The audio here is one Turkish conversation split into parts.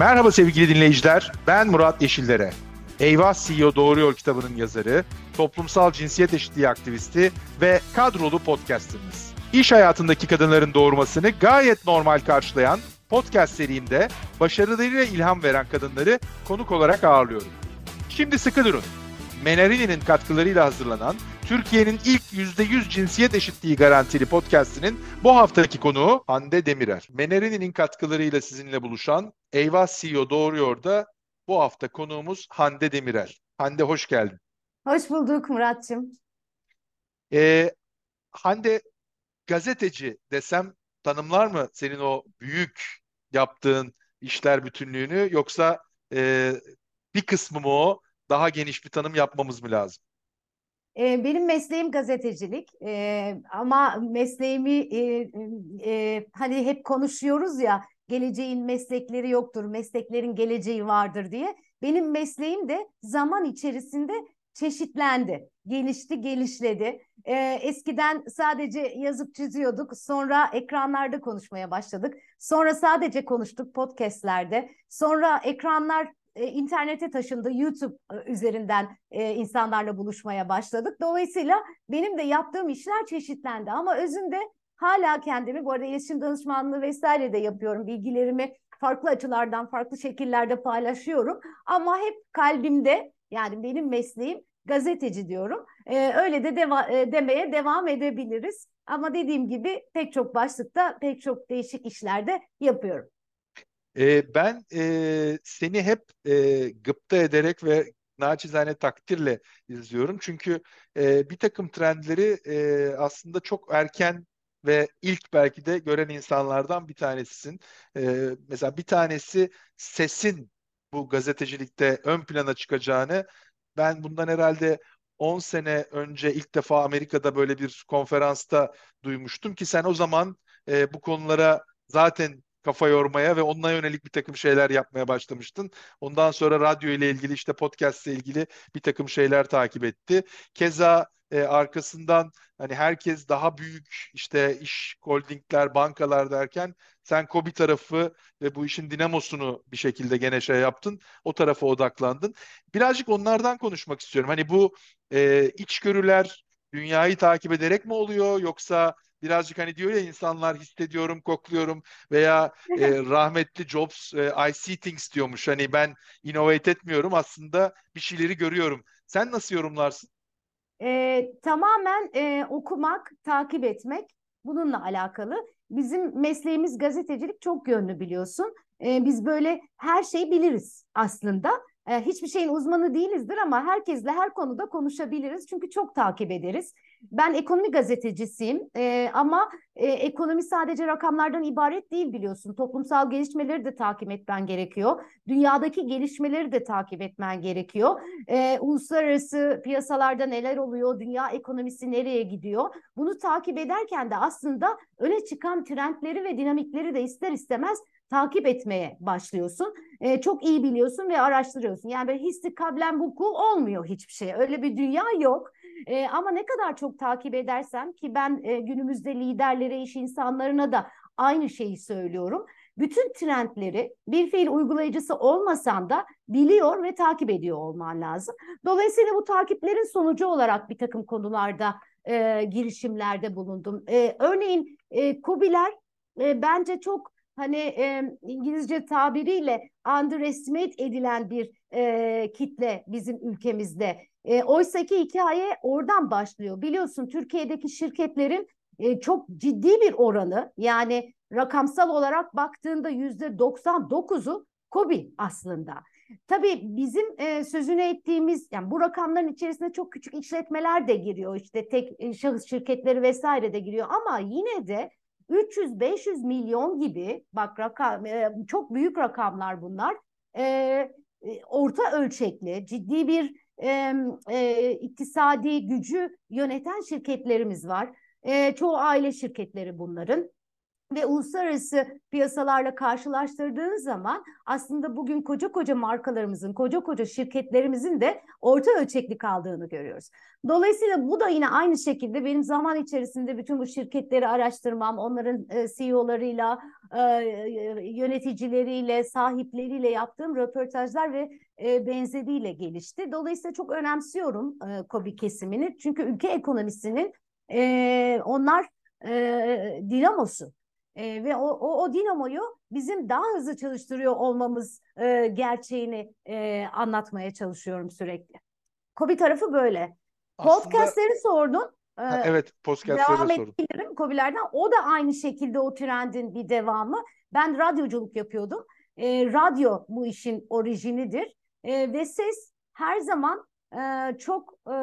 Merhaba sevgili dinleyiciler, ben Murat Yeşillere. Eyvah CEO Doğru Yol kitabının yazarı, toplumsal cinsiyet eşitliği aktivisti ve kadrolu podcasterınız. İş hayatındaki kadınların doğurmasını gayet normal karşılayan podcast serimde başarılarıyla ilham veren kadınları konuk olarak ağırlıyorum. Şimdi sıkı durun. Menarini'nin katkılarıyla hazırlanan Türkiye'nin ilk %100 cinsiyet eşitliği garantili podcastinin bu haftaki konuğu Hande Demirer. Menarini'nin katkılarıyla sizinle buluşan Eyvah CEO Doğruyor da bu hafta konuğumuz Hande Demirel. Hande hoş geldin. Hoş bulduk Muratçım. Ee, Hande gazeteci desem tanımlar mı senin o büyük yaptığın işler bütünlüğünü yoksa e, bir kısmı mı o daha geniş bir tanım yapmamız mı lazım? Ee, benim mesleğim gazetecilik ee, ama mesleğimi e, e, hani hep konuşuyoruz ya geleceğin meslekleri yoktur, mesleklerin geleceği vardır diye. Benim mesleğim de zaman içerisinde çeşitlendi, gelişti, gelişledi. Ee, eskiden sadece yazıp çiziyorduk, sonra ekranlarda konuşmaya başladık. Sonra sadece konuştuk podcastlerde. Sonra ekranlar e, internete taşındı. YouTube e, üzerinden e, insanlarla buluşmaya başladık. Dolayısıyla benim de yaptığım işler çeşitlendi ama özünde hala kendimi bu arada iletişim danışmanlığı vesaire de yapıyorum. Bilgilerimi farklı açılardan, farklı şekillerde paylaşıyorum. Ama hep kalbimde yani benim mesleğim gazeteci diyorum. Ee, öyle de deva- e, demeye devam edebiliriz. Ama dediğim gibi pek çok başlıkta, pek çok değişik işlerde yapıyorum. E, ben e, seni hep e, gıpta ederek ve naçizane takdirle izliyorum. Çünkü e, bir takım trendleri e, aslında çok erken ve ilk belki de gören insanlardan bir tanesisin. E, mesela bir tanesi sesin bu gazetecilikte ön plana çıkacağını ben bundan herhalde 10 sene önce ilk defa Amerika'da böyle bir konferansta duymuştum ki sen o zaman e, bu konulara zaten kafa yormaya ve onunla yönelik bir takım şeyler yapmaya başlamıştın. Ondan sonra radyo ile ilgili işte podcast ile ilgili bir takım şeyler takip etti. Keza e, arkasından hani herkes daha büyük işte iş holdingler, bankalar derken sen Kobi tarafı ve bu işin dinamosunu bir şekilde gene şey yaptın. O tarafa odaklandın. Birazcık onlardan konuşmak istiyorum. Hani bu e, içgörüler dünyayı takip ederek mi oluyor yoksa birazcık hani diyor ya insanlar hissediyorum, kokluyorum veya e, rahmetli Jobs e, I see things diyormuş. Hani ben innovate etmiyorum aslında bir şeyleri görüyorum. Sen nasıl yorumlarsın? E, tamamen e, okumak, takip etmek bununla alakalı. Bizim mesleğimiz gazetecilik çok yönlü biliyorsun. E, biz böyle her şeyi biliriz aslında. E, hiçbir şeyin uzmanı değilizdir ama herkesle her konuda konuşabiliriz. Çünkü çok takip ederiz. Ben ekonomi gazetecisiyim e, ama e, ekonomi sadece rakamlardan ibaret değil biliyorsun. Toplumsal gelişmeleri de takip etmen gerekiyor. Dünyadaki gelişmeleri de takip etmen gerekiyor. E, uluslararası piyasalarda neler oluyor, dünya ekonomisi nereye gidiyor? Bunu takip ederken de aslında öne çıkan trendleri ve dinamikleri de ister istemez takip etmeye başlıyorsun. E, çok iyi biliyorsun ve araştırıyorsun. Yani böyle hissi kablen vuku olmuyor hiçbir şey. Öyle bir dünya yok. E, ama ne kadar çok takip edersem ki ben e, günümüzde liderlere, iş insanlarına da aynı şeyi söylüyorum. Bütün trendleri bir fiil uygulayıcısı olmasan da biliyor ve takip ediyor olman lazım. Dolayısıyla bu takiplerin sonucu olarak bir takım konularda e, girişimlerde bulundum. E, örneğin e, COBİ'ler e, bence çok hani e, İngilizce tabiriyle underestimate edilen bir e, kitle bizim ülkemizde. E, Oysa ki hikaye oradan başlıyor. Biliyorsun Türkiye'deki şirketlerin e, çok ciddi bir oranı yani rakamsal olarak baktığında yüzde 99'u KOBİ aslında. Tabii bizim e, sözünü ettiğimiz yani bu rakamların içerisinde çok küçük işletmeler de giriyor işte tek e, şahıs şirketleri vesaire de giriyor ama yine de 300-500 milyon gibi bak rakam e, çok büyük rakamlar bunlar e, e, orta ölçekli ciddi bir e, e, iktisadi gücü yöneten şirketlerimiz var. E, çoğu aile şirketleri bunların. Ve uluslararası piyasalarla karşılaştırdığınız zaman aslında bugün koca koca markalarımızın, koca koca şirketlerimizin de orta ölçekli kaldığını görüyoruz. Dolayısıyla bu da yine aynı şekilde benim zaman içerisinde bütün bu şirketleri araştırmam, onların e, CEO'larıyla, e, yöneticileriyle, sahipleriyle yaptığım röportajlar ve e, benzeriyle gelişti. Dolayısıyla çok önemsiyorum KOBİ kesimini. Çünkü ülke ekonomisinin onlar dinamosu. E, ve o, o, o dinamoyu bizim daha hızlı çalıştırıyor olmamız e, gerçeğini e, anlatmaya çalışıyorum sürekli. Kobi tarafı böyle. Aslında... Podcastleri sordun. E, ha, evet, podcastleri devam sordum. edebilirim Kobilerden. O da aynı şekilde o trendin bir devamı. Ben radyoculuk yapıyordum. E, radyo bu işin orijinidir. E, ve ses her zaman e, çok e,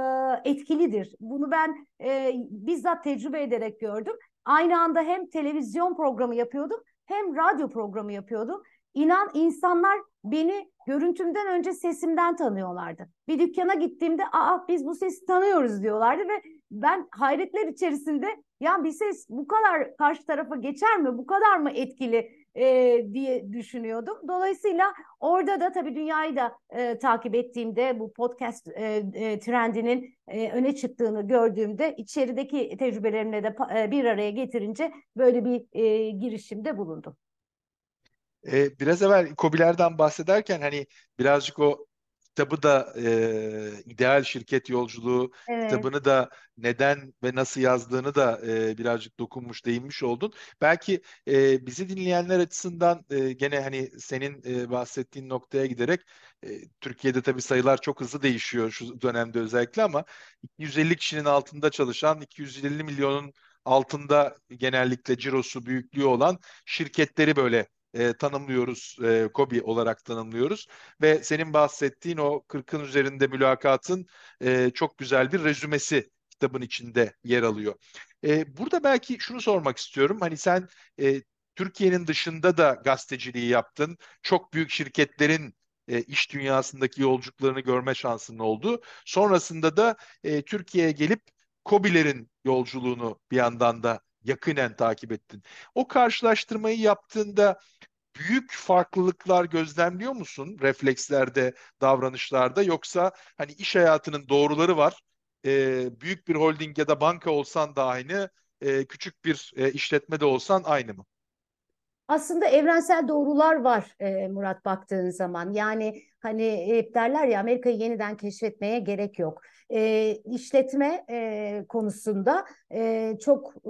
etkilidir. Bunu ben e, bizzat tecrübe ederek gördüm. Aynı anda hem televizyon programı yapıyordum hem radyo programı yapıyordum. İnan insanlar beni görüntümden önce sesimden tanıyorlardı. Bir dükkana gittiğimde aa biz bu sesi tanıyoruz diyorlardı ve ben hayretler içerisinde ya bir ses bu kadar karşı tarafa geçer mi? Bu kadar mı etkili e, diye düşünüyordum. Dolayısıyla orada da tabii dünyayı da e, takip ettiğimde bu podcast e, e, trendinin e, öne çıktığını gördüğümde içerideki tecrübelerimle de e, bir araya getirince böyle bir e, girişimde bulundum. Ee, biraz evvel Kobilerden bahsederken hani birazcık o kitabı da e, ideal şirket yolculuğu evet. kitabını da neden ve nasıl yazdığını da e, birazcık dokunmuş değinmiş oldun. Belki e, bizi dinleyenler açısından e, gene hani senin e, bahsettiğin noktaya giderek e, Türkiye'de tabii sayılar çok hızlı değişiyor şu dönemde özellikle ama 250 kişinin altında çalışan 250 milyonun altında genellikle cirosu büyüklüğü olan şirketleri böyle e, tanımlıyoruz, e, KOBİ olarak tanımlıyoruz. Ve senin bahsettiğin o 40'ın üzerinde mülakatın e, çok güzel bir rezümesi kitabın içinde yer alıyor. E, burada belki şunu sormak istiyorum. Hani sen e, Türkiye'nin dışında da gazeteciliği yaptın. Çok büyük şirketlerin e, iş dünyasındaki yolculuklarını görme şansın oldu. Sonrasında da e, Türkiye'ye gelip KOBİ'lerin yolculuğunu bir yandan da yakinen takip ettin. O karşılaştırmayı yaptığında büyük farklılıklar gözlemliyor musun reflekslerde, davranışlarda yoksa hani iş hayatının doğruları var. E, büyük bir holding ya da banka olsan da aynı, e, küçük bir e, işletme de olsan aynı mı? Aslında evrensel doğrular var e, Murat baktığın zaman. Yani hani hep derler ya Amerika'yı yeniden keşfetmeye gerek yok. E, işletme e, konusunda e, çok e,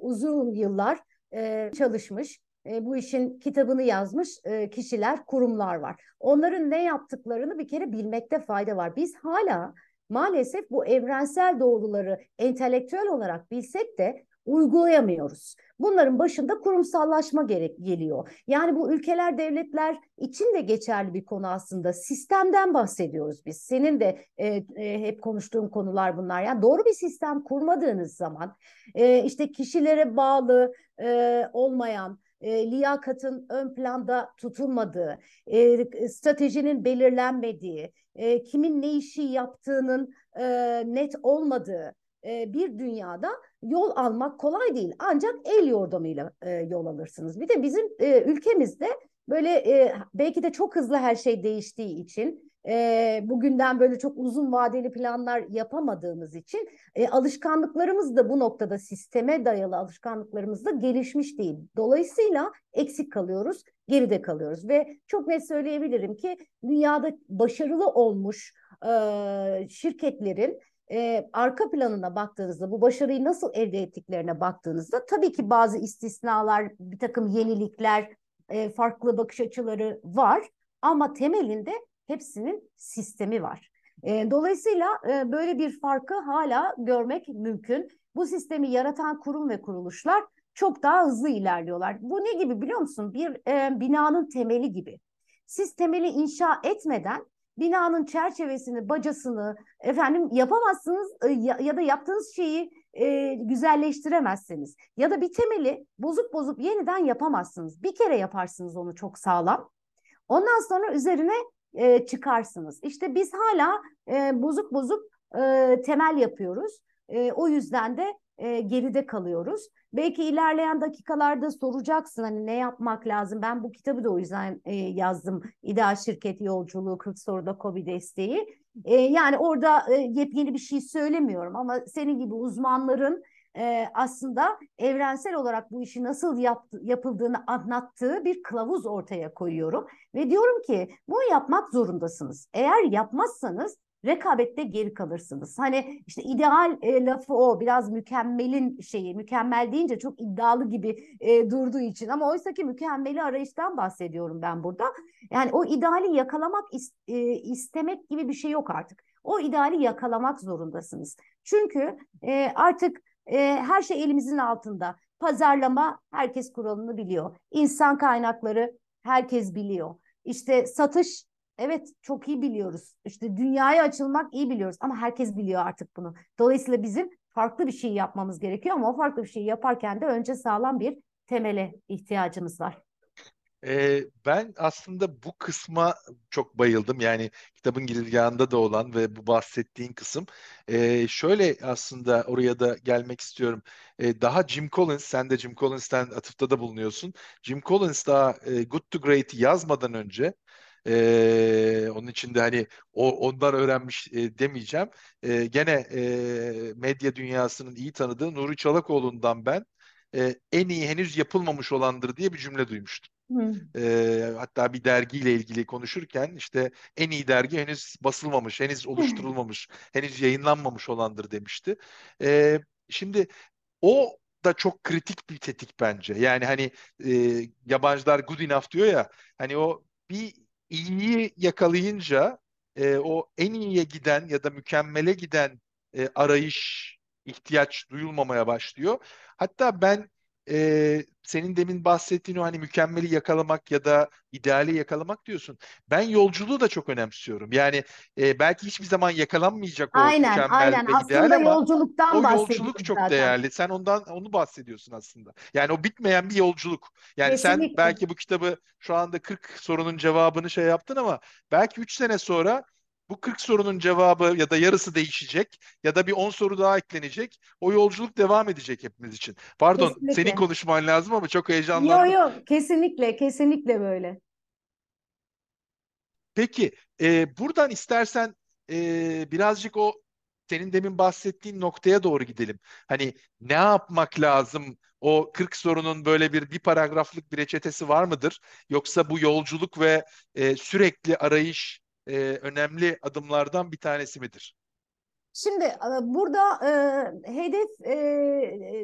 uzun yıllar e, çalışmış e, bu işin kitabını yazmış e, kişiler, kurumlar var. Onların ne yaptıklarını bir kere bilmekte fayda var. Biz hala maalesef bu evrensel doğruları entelektüel olarak bilsek de uygulayamıyoruz. Bunların başında kurumsallaşma gerek geliyor. Yani bu ülkeler, devletler için de geçerli bir konu aslında. Sistemden bahsediyoruz biz. Senin de e, e, hep konuştuğun konular bunlar. Yani doğru bir sistem kurmadığınız zaman e, işte kişilere bağlı e, olmayan e, liyakatın ön planda tutulmadığı, e, stratejinin belirlenmediği, e, kimin ne işi yaptığının e, net olmadığı e, bir dünyada yol almak kolay değil. Ancak el yordamıyla e, yol alırsınız. Bir de bizim e, ülkemizde böyle belki de çok hızlı her şey değiştiği için bugünden böyle çok uzun vadeli planlar yapamadığımız için alışkanlıklarımız da bu noktada sisteme dayalı alışkanlıklarımız da gelişmiş değil. Dolayısıyla eksik kalıyoruz, geride kalıyoruz ve çok net söyleyebilirim ki dünyada başarılı olmuş şirketlerin e, arka planına baktığınızda bu başarıyı nasıl elde ettiklerine baktığınızda tabii ki bazı istisnalar, bir takım yenilikler, e, farklı bakış açıları var ama temelinde hepsinin sistemi var. E, dolayısıyla e, böyle bir farkı hala görmek mümkün. Bu sistemi yaratan kurum ve kuruluşlar çok daha hızlı ilerliyorlar. Bu ne gibi biliyor musun? Bir e, binanın temeli gibi. Siz temeli inşa etmeden binanın çerçevesini, bacasını efendim yapamazsınız e, ya, ya da yaptığınız şeyi e, güzelleştiremezsiniz. Ya da bir temeli bozup bozup yeniden yapamazsınız. Bir kere yaparsınız onu çok sağlam. Ondan sonra üzerine e, çıkarsınız. İşte biz hala e, bozuk bozuk e, temel yapıyoruz. E, o yüzden de e, geride kalıyoruz. Belki ilerleyen dakikalarda soracaksın hani ne yapmak lazım. Ben bu kitabı da o yüzden e, yazdım. İdeal Şirket Yolculuğu 40 soruda Kobi desteği. E, yani orada e, yepyeni bir şey söylemiyorum ama senin gibi uzmanların e, aslında evrensel olarak bu işi nasıl yaptı, yapıldığını anlattığı bir kılavuz ortaya koyuyorum. Ve diyorum ki bunu yapmak zorundasınız. Eğer yapmazsanız rekabette geri kalırsınız. Hani işte ideal e, lafı o biraz mükemmelin şeyi mükemmel deyince çok iddialı gibi e, durduğu için ama oysa ki mükemmeli arayıştan bahsediyorum ben burada. Yani o ideali yakalamak is, e, istemek gibi bir şey yok artık. O ideali yakalamak zorundasınız. Çünkü e, artık e, her şey elimizin altında. Pazarlama herkes kuralını biliyor. İnsan kaynakları herkes biliyor. İşte satış evet çok iyi biliyoruz. İşte dünyaya açılmak iyi biliyoruz ama herkes biliyor artık bunu. Dolayısıyla bizim farklı bir şey yapmamız gerekiyor ama o farklı bir şey yaparken de önce sağlam bir temele ihtiyacımız var. Ee, ben aslında bu kısma çok bayıldım. Yani kitabın girizgahında da olan ve bu bahsettiğin kısım. Ee, şöyle aslında oraya da gelmek istiyorum. Ee, daha Jim Collins, sen de Jim Collins'ten atıfta da bulunuyorsun. Jim Collins daha e, Good to Great'i yazmadan önce ee, onun için de hani o ondan öğrenmiş e, demeyeceğim. Ee, gene e, medya dünyasının iyi tanıdığı Nuri Çolakoğlu'ndan ben e, en iyi henüz yapılmamış olandır diye bir cümle duymuştum. E, hatta bir dergiyle ilgili konuşurken işte en iyi dergi henüz basılmamış, henüz oluşturulmamış, henüz yayınlanmamış olandır demişti. E, şimdi o da çok kritik bir tetik bence. Yani hani e, yabancılar good enough diyor ya hani o bir iyiyi yakalayınca e, o en iyiye giden ya da mükemmele giden e, arayış ihtiyaç duyulmamaya başlıyor. Hatta ben e, senin demin bahsettiğin o hani mükemmeli yakalamak ya da ideali yakalamak diyorsun. Ben yolculuğu da çok önemsiyorum. Yani e, belki hiçbir zaman yakalanmayacak o aynen, mükemmel aynen. ve aslında ideal ama yolculuktan o yolculuk çok zaten. değerli. Sen ondan onu bahsediyorsun aslında. Yani o bitmeyen bir yolculuk. Yani Kesinlikle. sen belki bu kitabı şu anda 40 sorunun cevabını şey yaptın ama belki 3 sene sonra bu 40 sorunun cevabı ya da yarısı değişecek ya da bir 10 soru daha eklenecek. O yolculuk devam edecek hepimiz için. Pardon, Kesinlikle. senin konuşman lazım ama çok heyecanlandım. yo kesinlikle kesinlikle böyle. Peki, e, buradan istersen e, birazcık o senin demin bahsettiğin noktaya doğru gidelim. Hani ne yapmak lazım? O 40 sorunun böyle bir bir paragraflık bir reçetesi var mıdır? Yoksa bu yolculuk ve e, sürekli arayış e, önemli adımlardan bir tanesi midir? Şimdi e, burada e, hedef e,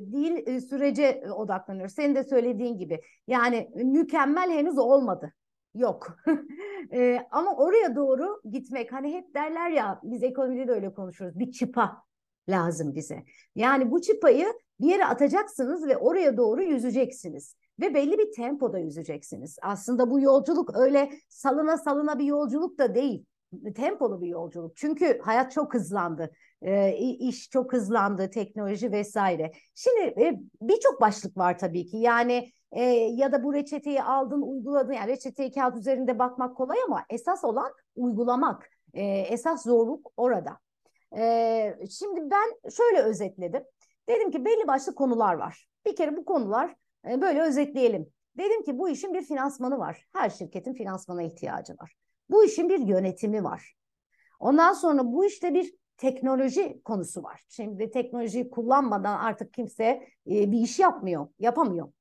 değil e, sürece odaklanıyoruz. Senin de söylediğin gibi. Yani mükemmel henüz olmadı. Yok. e, ama oraya doğru gitmek hani hep derler ya biz ekonomide de öyle konuşuyoruz. Bir çıpa lazım bize. Yani bu çıpayı bir yere atacaksınız ve oraya doğru yüzeceksiniz. Ve belli bir tempoda yüzeceksiniz. Aslında bu yolculuk öyle salına salına bir yolculuk da değil tempolu bir yolculuk. Çünkü hayat çok hızlandı. E, iş çok hızlandı, teknoloji vesaire. Şimdi e, birçok başlık var tabii ki. Yani e, ya da bu reçeteyi aldın, uyguladın. Yani reçeteyi kağıt üzerinde bakmak kolay ama esas olan uygulamak. E, esas zorluk orada. E, şimdi ben şöyle özetledim. Dedim ki belli başlı konular var. Bir kere bu konular e, böyle özetleyelim. Dedim ki bu işin bir finansmanı var. Her şirketin finansmana ihtiyacı var. Bu işin bir yönetimi var. Ondan sonra bu işte bir teknoloji konusu var. Şimdi teknolojiyi kullanmadan artık kimse e, bir iş yapmıyor, yapamıyor.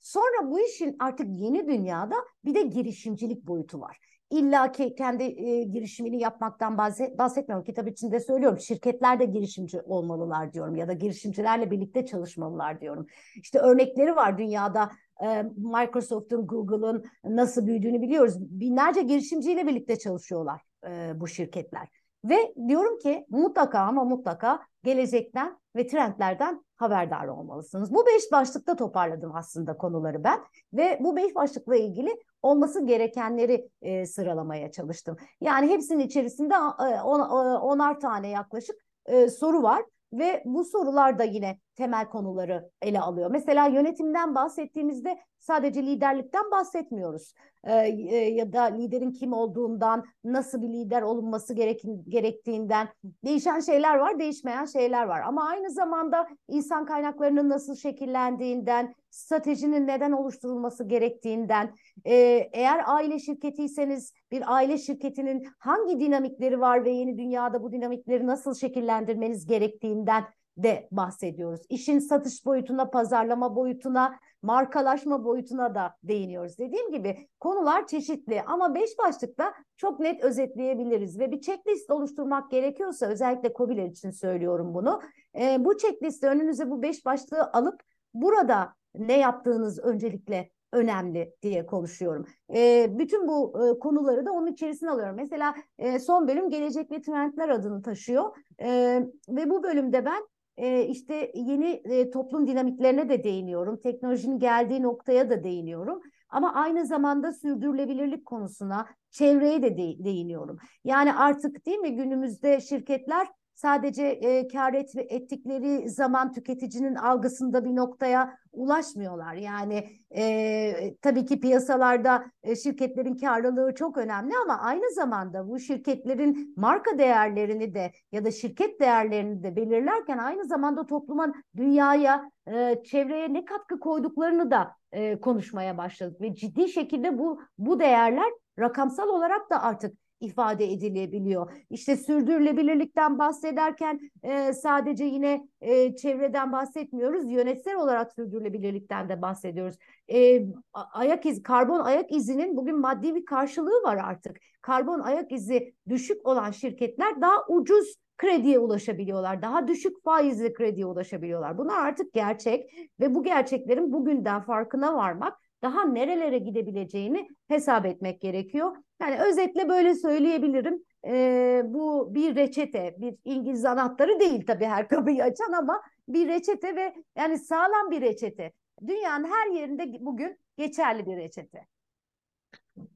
Sonra bu işin artık yeni dünyada bir de girişimcilik boyutu var. İlla ki kendi e, girişimini yapmaktan bahset, bahsetmiyorum. Kitap içinde söylüyorum. Şirketler de girişimci olmalılar diyorum ya da girişimcilerle birlikte çalışmalılar diyorum. İşte örnekleri var dünyada e, Microsoft'un, Google'ın nasıl büyüdüğünü biliyoruz. Binlerce girişimciyle birlikte çalışıyorlar e, bu şirketler. Ve diyorum ki mutlaka ama mutlaka gelecekten ve trendlerden haberdar olmalısınız. Bu beş başlıkta toparladım aslında konuları ben ve bu beş başlıkla ilgili olması gerekenleri e, sıralamaya çalıştım. Yani hepsinin içerisinde e, on, onar tane yaklaşık e, soru var ve bu sorular da yine temel konuları ele alıyor. Mesela yönetimden bahsettiğimizde sadece liderlikten bahsetmiyoruz. Ee, e, ya da liderin kim olduğundan, nasıl bir lider olunması gerek, gerektiğinden değişen şeyler var, değişmeyen şeyler var. Ama aynı zamanda insan kaynaklarının nasıl şekillendiğinden, stratejinin neden oluşturulması gerektiğinden, e, eğer aile şirketiyseniz bir aile şirketinin hangi dinamikleri var ve yeni dünyada bu dinamikleri nasıl şekillendirmeniz gerektiğinden de bahsediyoruz. İşin satış boyutuna, pazarlama boyutuna, markalaşma boyutuna da değiniyoruz. Dediğim gibi konular çeşitli ama beş başlıkta çok net özetleyebiliriz ve bir checklist oluşturmak gerekiyorsa özellikle COBİ'ler için söylüyorum bunu. E, bu checklisti önünüze bu beş başlığı alıp burada ne yaptığınız öncelikle önemli diye konuşuyorum. E, bütün bu e, konuları da onun içerisine alıyorum. Mesela e, son bölüm Gelecek ve Trendler adını taşıyor. E, ve bu bölümde ben e, işte yeni e, toplum dinamiklerine de değiniyorum. Teknolojinin geldiği noktaya da değiniyorum. Ama aynı zamanda sürdürülebilirlik konusuna, çevreye de değiniyorum. Yani artık değil mi günümüzde şirketler sadece e, kar et, ettikleri zaman tüketicinin algısında bir noktaya ulaşmıyorlar. Yani e, tabii ki piyasalarda e, şirketlerin karlılığı çok önemli ama aynı zamanda bu şirketlerin marka değerlerini de ya da şirket değerlerini de belirlerken aynı zamanda topluma, dünyaya, e, çevreye ne katkı koyduklarını da e, konuşmaya başladık ve ciddi şekilde bu bu değerler rakamsal olarak da artık ifade edilebiliyor. İşte sürdürülebilirlikten bahsederken e, sadece yine e, çevreden bahsetmiyoruz. Yönetsel olarak sürdürülebilirlikten de bahsediyoruz. E, ayak iz, karbon ayak izinin bugün maddi bir karşılığı var artık. Karbon ayak izi düşük olan şirketler daha ucuz krediye ulaşabiliyorlar. Daha düşük faizli krediye ulaşabiliyorlar. Bunlar artık gerçek ve bu gerçeklerin bugünden farkına varmak daha nerelere gidebileceğini hesap etmek gerekiyor. Yani özetle böyle söyleyebilirim. Ee, bu bir reçete, bir İngiliz anahtarı değil tabii her kapıyı açan ama bir reçete ve yani sağlam bir reçete. Dünyanın her yerinde bugün geçerli bir reçete.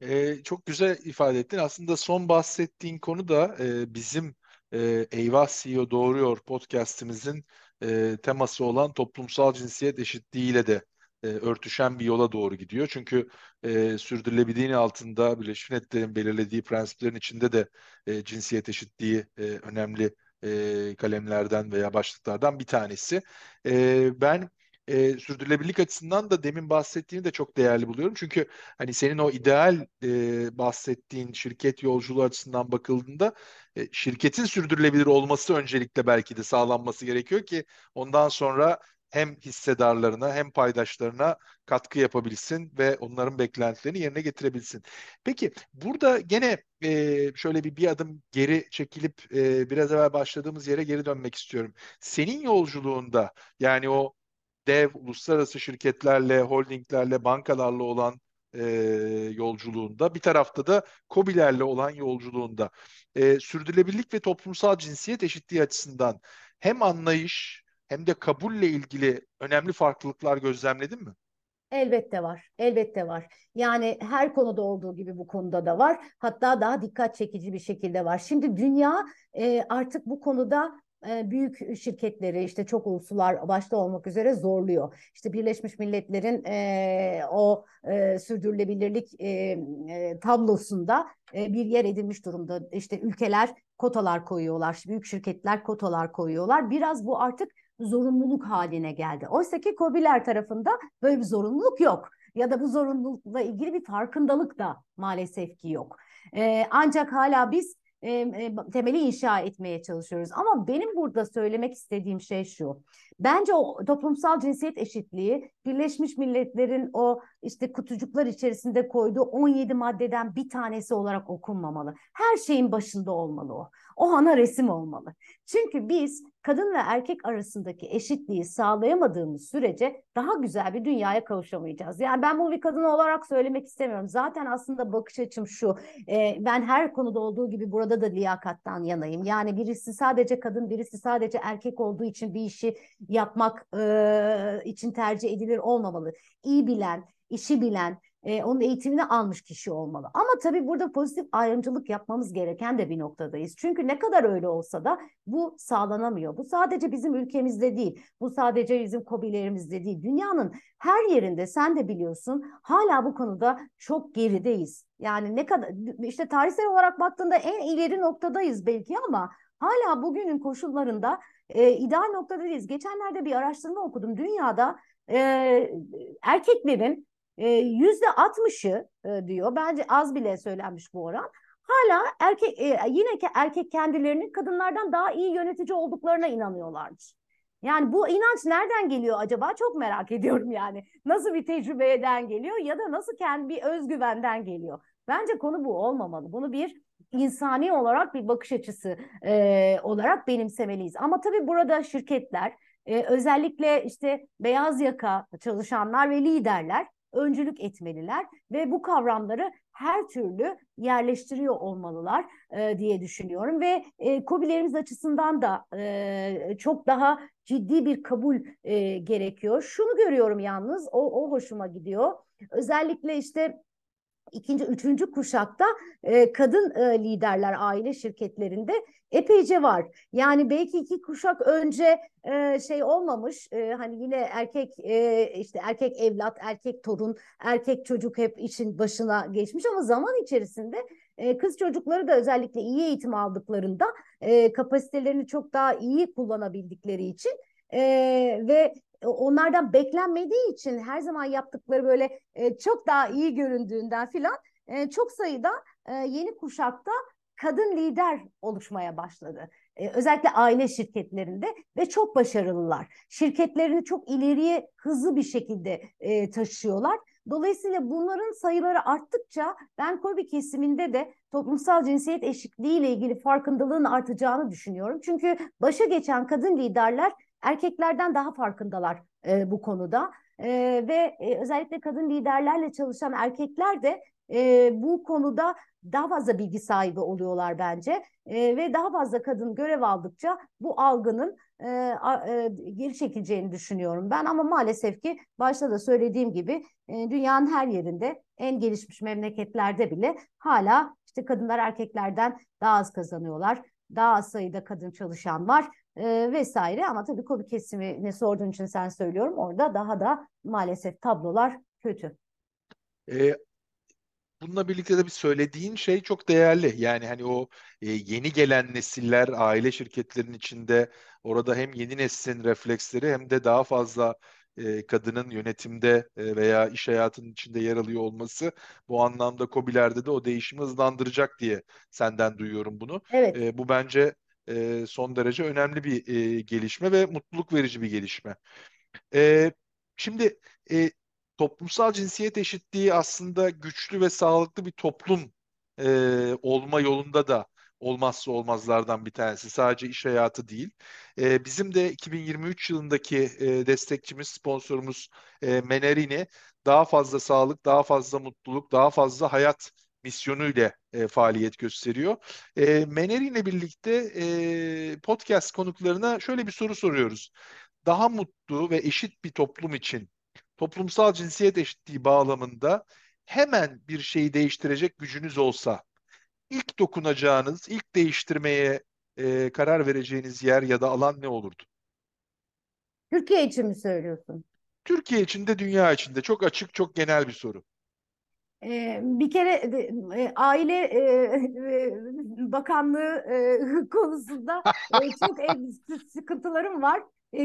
Ee, çok güzel ifade ettin. Aslında son bahsettiğin konu da e, bizim e, Eyvah CEO Doğruyor podcastimizin e, teması olan toplumsal cinsiyet eşitliğiyle de e, örtüşen bir yola doğru gidiyor. Çünkü e, sürdürülebilirliğin altında Birleşmiş Milletler'in belirlediği prensiplerin içinde de e, cinsiyet eşitliği e, önemli e, kalemlerden veya başlıklardan bir tanesi. E, ben e, sürdürülebilirlik açısından da demin bahsettiğini de çok değerli buluyorum. Çünkü hani senin o ideal e, bahsettiğin şirket yolculuğu açısından bakıldığında e, şirketin sürdürülebilir olması öncelikle belki de sağlanması gerekiyor ki ondan sonra hem hissedarlarına hem paydaşlarına katkı yapabilsin ve onların beklentilerini yerine getirebilsin. Peki burada gene e, şöyle bir bir adım geri çekilip e, biraz evvel başladığımız yere geri dönmek istiyorum. Senin yolculuğunda yani o dev uluslararası şirketlerle, holdinglerle, bankalarla olan e, yolculuğunda bir tarafta da COBİ'lerle olan yolculuğunda e, sürdürülebilirlik ve toplumsal cinsiyet eşitliği açısından hem anlayış hem de kabulle ilgili önemli farklılıklar gözlemledin mi? Elbette var. Elbette var. Yani her konuda olduğu gibi bu konuda da var. Hatta daha dikkat çekici bir şekilde var. Şimdi dünya e, artık bu konuda e, büyük şirketleri işte çok ulusular başta olmak üzere zorluyor. İşte Birleşmiş Milletler'in e, o e, sürdürülebilirlik e, e, tablosunda e, bir yer edilmiş durumda. İşte ülkeler kotalar koyuyorlar, büyük şirketler kotalar koyuyorlar. Biraz bu artık zorunluluk haline geldi. Oysa ki COBİ'ler tarafında böyle bir zorunluluk yok. Ya da bu zorunlulukla ilgili bir farkındalık da maalesef ki yok. Ee, ancak hala biz e, temeli inşa etmeye çalışıyoruz. Ama benim burada söylemek istediğim şey şu. Bence o toplumsal cinsiyet eşitliği Birleşmiş Milletler'in o işte kutucuklar içerisinde koyduğu 17 maddeden bir tanesi olarak okunmamalı. Her şeyin başında olmalı o. O ana resim olmalı. Çünkü biz kadın ve erkek arasındaki eşitliği sağlayamadığımız sürece daha güzel bir dünyaya kavuşamayacağız. Yani ben bunu bir kadın olarak söylemek istemiyorum. Zaten aslında bakış açım şu. E, ben her konuda olduğu gibi burada da liyakattan yanayım. Yani birisi sadece kadın, birisi sadece erkek olduğu için bir işi yapmak e, için tercih edilir olmamalı. İyi bilen, işi bilen, e, onun eğitimini almış kişi olmalı. Ama tabii burada pozitif ayrımcılık yapmamız gereken de bir noktadayız. Çünkü ne kadar öyle olsa da bu sağlanamıyor. Bu sadece bizim ülkemizde değil, bu sadece bizim kobilerimizde değil. Dünyanın her yerinde sen de biliyorsun hala bu konuda çok gerideyiz. Yani ne kadar işte tarihsel olarak baktığında en ileri noktadayız belki ama hala bugünün koşullarında e, ideal noktadayız. Geçenlerde bir araştırma okudum. Dünyada e, erkeklerin e, yüzde altmışı e, diyor. Bence az bile söylenmiş bu oran. Hala erkek e, yine ki erkek kendilerinin kadınlardan daha iyi yönetici olduklarına inanıyorlarmış. Yani bu inanç nereden geliyor acaba? Çok merak ediyorum yani. Nasıl bir tecrübeden geliyor ya da nasıl kendi bir özgüvenden geliyor? Bence konu bu olmamalı. Bunu bir insani olarak bir bakış açısı e, olarak benimsemeliyiz. Ama tabii burada şirketler e, özellikle işte beyaz yaka çalışanlar ve liderler öncülük etmeliler ve bu kavramları her türlü yerleştiriyor olmalılar e, diye düşünüyorum ve e, COBİ'lerimiz açısından da e, çok daha ciddi bir kabul e, gerekiyor. Şunu görüyorum yalnız o, o hoşuma gidiyor. Özellikle işte ikinci, üçüncü kuşakta e, kadın e, liderler aile şirketlerinde epeyce var. Yani belki iki kuşak önce e, şey olmamış e, hani yine erkek e, işte erkek evlat, erkek torun, erkek çocuk hep için başına geçmiş ama zaman içerisinde e, kız çocukları da özellikle iyi eğitim aldıklarında e, kapasitelerini çok daha iyi kullanabildikleri için e, ve onlardan beklenmediği için her zaman yaptıkları böyle e, çok daha iyi göründüğünden filan e, çok sayıda e, yeni kuşakta kadın lider oluşmaya başladı. E, özellikle aile şirketlerinde ve çok başarılılar. Şirketlerini çok ileriye hızlı bir şekilde e, taşıyorlar. Dolayısıyla bunların sayıları arttıkça ben Kobi kesiminde de toplumsal cinsiyet eşitliği ile ilgili farkındalığın artacağını düşünüyorum. Çünkü başa geçen kadın liderler erkeklerden daha farkındalar e, bu konuda. E, ve e, özellikle kadın liderlerle çalışan erkekler de e, bu konuda daha fazla bilgi sahibi oluyorlar bence. E, ve daha fazla kadın görev aldıkça bu algının e, e, geri çekileceğini düşünüyorum ben. Ama maalesef ki başta da söylediğim gibi e, dünyanın her yerinde en gelişmiş memleketlerde bile hala işte kadınlar erkeklerden daha az kazanıyorlar. Daha az sayıda kadın çalışan var e, vesaire ama tabii Kobi kesimini sorduğun için sen söylüyorum orada daha da maalesef tablolar kötü. E, bununla birlikte de bir söylediğin şey çok değerli. Yani hani o e, yeni gelen nesiller aile şirketlerinin içinde orada hem yeni neslin refleksleri hem de daha fazla e, kadının yönetimde e, veya iş hayatının içinde yer alıyor olması bu anlamda COBİ'lerde de o değişimi hızlandıracak diye senden duyuyorum bunu. Evet. E, bu bence e, son derece önemli bir e, gelişme ve mutluluk verici bir gelişme. E, şimdi e, toplumsal cinsiyet eşitliği aslında güçlü ve sağlıklı bir toplum e, olma yolunda da olmazsa olmazlardan bir tanesi. Sadece iş hayatı değil. E, bizim de 2023 yılındaki e, destekçimiz, sponsorumuz e, Menerini daha fazla sağlık, daha fazla mutluluk, daha fazla hayat misyonuyla e, faaliyet gösteriyor. E, Meneri ile birlikte e, podcast konuklarına şöyle bir soru soruyoruz. Daha mutlu ve eşit bir toplum için toplumsal cinsiyet eşitliği bağlamında hemen bir şeyi değiştirecek gücünüz olsa ilk dokunacağınız, ilk değiştirmeye e, karar vereceğiniz yer ya da alan ne olurdu? Türkiye için mi söylüyorsun? Türkiye için de dünya için de çok açık, çok genel bir soru. Ee, bir kere aile bakanlığı konusunda çok sıkıntılarım var.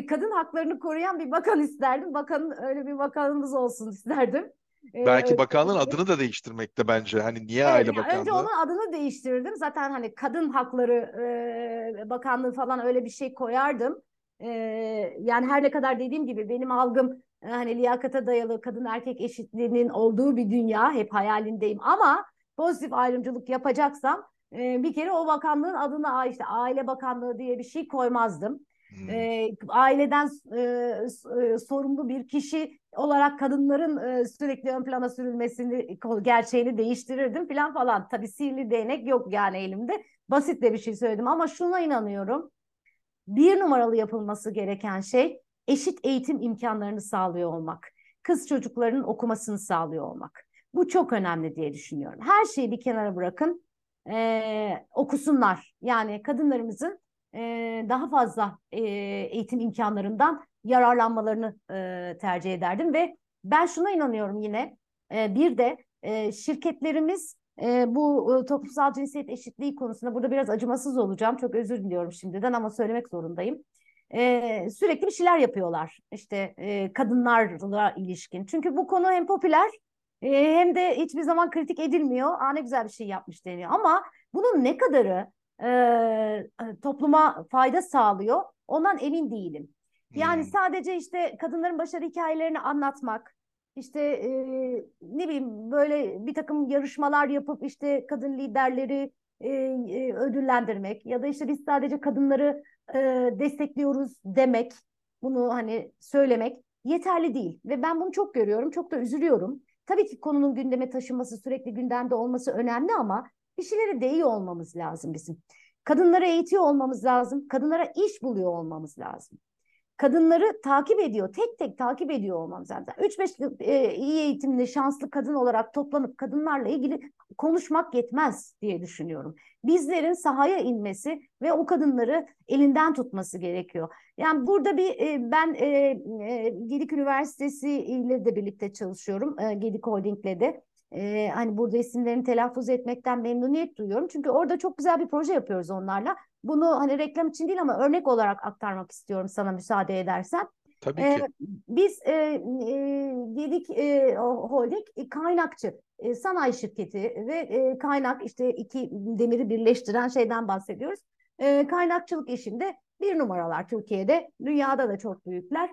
Kadın haklarını koruyan bir bakan isterdim. Bakanın öyle bir bakanımız olsun isterdim. Belki bakanlığın adını da değiştirmekte bence. Hani niye evet, aile yani bakanlığı? Önce onun adını değiştirdim. Zaten hani kadın hakları e, bakanlığı falan öyle bir şey koyardım. E, yani her ne kadar dediğim gibi benim algım hani liyakata dayalı kadın erkek eşitliğinin olduğu bir dünya hep hayalindeyim ama pozitif ayrımcılık yapacaksam e, bir kere o bakanlığın adına işte aile bakanlığı diye bir şey koymazdım. Hmm. E, aileden e, e, sorumlu bir kişi olarak kadınların e, sürekli ön plana sürülmesini gerçeğini değiştirirdim falan falan. Tabii sihirli değnek yok yani elimde. Basit de bir şey söyledim ama şuna inanıyorum. Bir numaralı yapılması gereken şey eşit eğitim imkanlarını sağlıyor olmak. Kız çocuklarının okumasını sağlıyor olmak. Bu çok önemli diye düşünüyorum. Her şeyi bir kenara bırakın, e, okusunlar. Yani kadınlarımızın e, daha fazla e, eğitim imkanlarından yararlanmalarını e, tercih ederdim ve ben şuna inanıyorum yine. E, bir de e, şirketlerimiz e, bu e, toplumsal cinsiyet eşitliği konusunda burada biraz acımasız olacağım. Çok özür diliyorum şimdiden ama söylemek zorundayım. E, sürekli bir şeyler yapıyorlar. İşte e, kadınlarla ilişkin. Çünkü bu konu hem popüler e, hem de hiçbir zaman kritik edilmiyor. Aa ne güzel bir şey yapmış deniyor. Ama bunun ne kadarı e, topluma fayda sağlıyor ondan emin değilim. Yani hmm. sadece işte kadınların başarı hikayelerini anlatmak, işte e, ne bileyim böyle bir takım yarışmalar yapıp işte kadın liderleri e, e, ödüllendirmek ya da işte biz sadece kadınları e, destekliyoruz demek, bunu hani söylemek yeterli değil. Ve ben bunu çok görüyorum, çok da üzülüyorum. Tabii ki konunun gündeme taşınması, sürekli gündemde olması önemli ama bir şeyleri değiyor olmamız lazım bizim. Kadınlara eğitiyor olmamız lazım, kadınlara iş buluyor olmamız lazım kadınları takip ediyor. Tek tek takip ediyor olmamız lazım. 3-5 e, iyi eğitimli, şanslı kadın olarak toplanıp kadınlarla ilgili konuşmak yetmez diye düşünüyorum. Bizlerin sahaya inmesi ve o kadınları elinden tutması gerekiyor. Yani burada bir e, ben e, e, Gedik Üniversitesi ile de birlikte çalışıyorum. E, Gedik Holding'le de. Ee, hani burada isimlerini telaffuz etmekten memnuniyet duyuyorum. Çünkü orada çok güzel bir proje yapıyoruz onlarla. Bunu hani reklam için değil ama örnek olarak aktarmak istiyorum sana müsaade edersen. Tabii ee, ki. Biz e, e, dedik e, holding e, kaynakçı e, sanayi şirketi ve e, kaynak işte iki demiri birleştiren şeyden bahsediyoruz. E, kaynakçılık işinde bir numaralar Türkiye'de, dünyada da çok büyükler.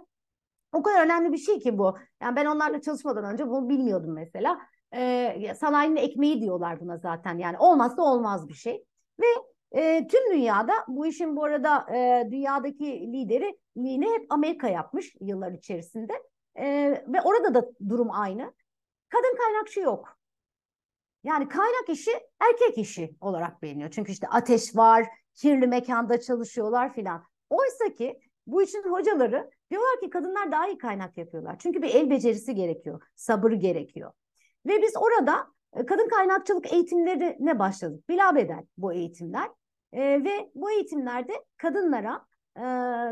O kadar önemli bir şey ki bu. Yani ben onlarla çalışmadan önce bunu bilmiyordum mesela. E, sanayinin ekmeği diyorlar buna zaten. Yani olmazsa olmaz bir şey. Ve e, tüm dünyada bu işin bu arada e, dünyadaki lideri liğini hep Amerika yapmış yıllar içerisinde. E, ve orada da durum aynı. Kadın kaynakçı yok. Yani kaynak işi erkek işi olarak biliniyor. Çünkü işte ateş var, kirli mekanda çalışıyorlar filan. Oysa ki bu işin hocaları diyorlar ki kadınlar daha iyi kaynak yapıyorlar. Çünkü bir el becerisi gerekiyor, sabır gerekiyor. Ve biz orada kadın kaynakçılık eğitimlerine başladık. Bilabeden bu eğitimler. E, ve bu eğitimlerde kadınlara, e,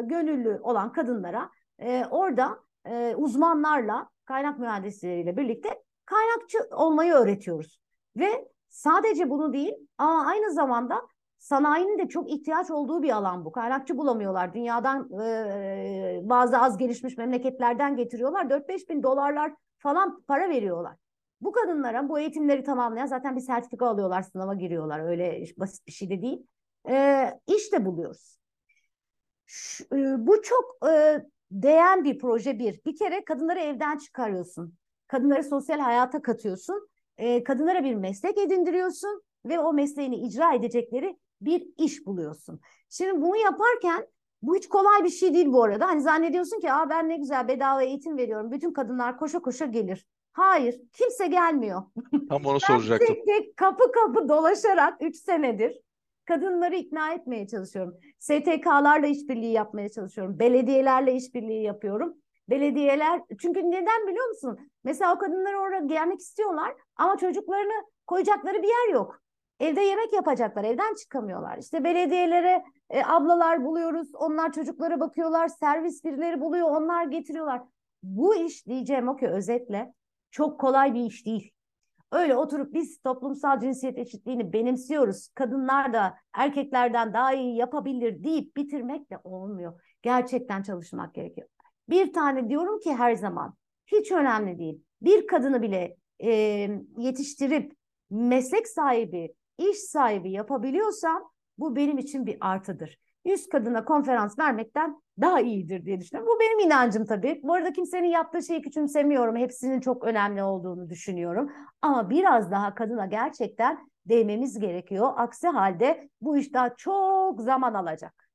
gönüllü olan kadınlara e, orada e, uzmanlarla, kaynak mühendisleriyle birlikte kaynakçı olmayı öğretiyoruz. Ve sadece bunu değil ama aynı zamanda sanayinin de çok ihtiyaç olduğu bir alan bu. Kaynakçı bulamıyorlar. Dünyadan e, bazı az gelişmiş memleketlerden getiriyorlar. 4-5 bin dolarlar falan para veriyorlar. Bu kadınlara bu eğitimleri tamamlayan zaten bir sertifika alıyorlar, sınava giriyorlar. Öyle basit bir şey de değil. E, iş de buluyoruz. Şu, e, bu çok e, değen bir proje bir. Bir kere kadınları evden çıkarıyorsun. Kadınları sosyal hayata katıyorsun. E, kadınlara bir meslek edindiriyorsun ve o mesleğini icra edecekleri bir iş buluyorsun. Şimdi bunu yaparken bu hiç kolay bir şey değil bu arada. Hani zannediyorsun ki Aa, ben ne güzel bedava eğitim veriyorum. Bütün kadınlar koşa koşa gelir. Hayır, kimse gelmiyor. Tam onu soracaktım. Tek tek kapı kapı dolaşarak 3 senedir kadınları ikna etmeye çalışıyorum. STK'larla işbirliği yapmaya çalışıyorum. Belediyelerle işbirliği yapıyorum. Belediyeler çünkü neden biliyor musun? Mesela o kadınlar oraya gelmek istiyorlar ama çocuklarını koyacakları bir yer yok. Evde yemek yapacaklar, evden çıkamıyorlar. İşte belediyelere e, ablalar buluyoruz, onlar çocuklara bakıyorlar, servis birileri buluyor, onlar getiriyorlar. Bu iş diyeceğim o ki özetle çok kolay bir iş değil. Öyle oturup biz toplumsal cinsiyet eşitliğini benimsiyoruz. Kadınlar da erkeklerden daha iyi yapabilir deyip bitirmek de olmuyor. Gerçekten çalışmak gerekiyor. Bir tane diyorum ki her zaman hiç önemli değil. Bir kadını bile e, yetiştirip meslek sahibi, iş sahibi yapabiliyorsam bu benim için bir artıdır. 100 kadına konferans vermekten daha iyidir diye düşünüyorum. Bu benim inancım tabii. Bu arada kimsenin yaptığı şeyi küçümsemiyorum. Hepsinin çok önemli olduğunu düşünüyorum. Ama biraz daha kadına gerçekten değmemiz gerekiyor. Aksi halde bu iş daha çok zaman alacak.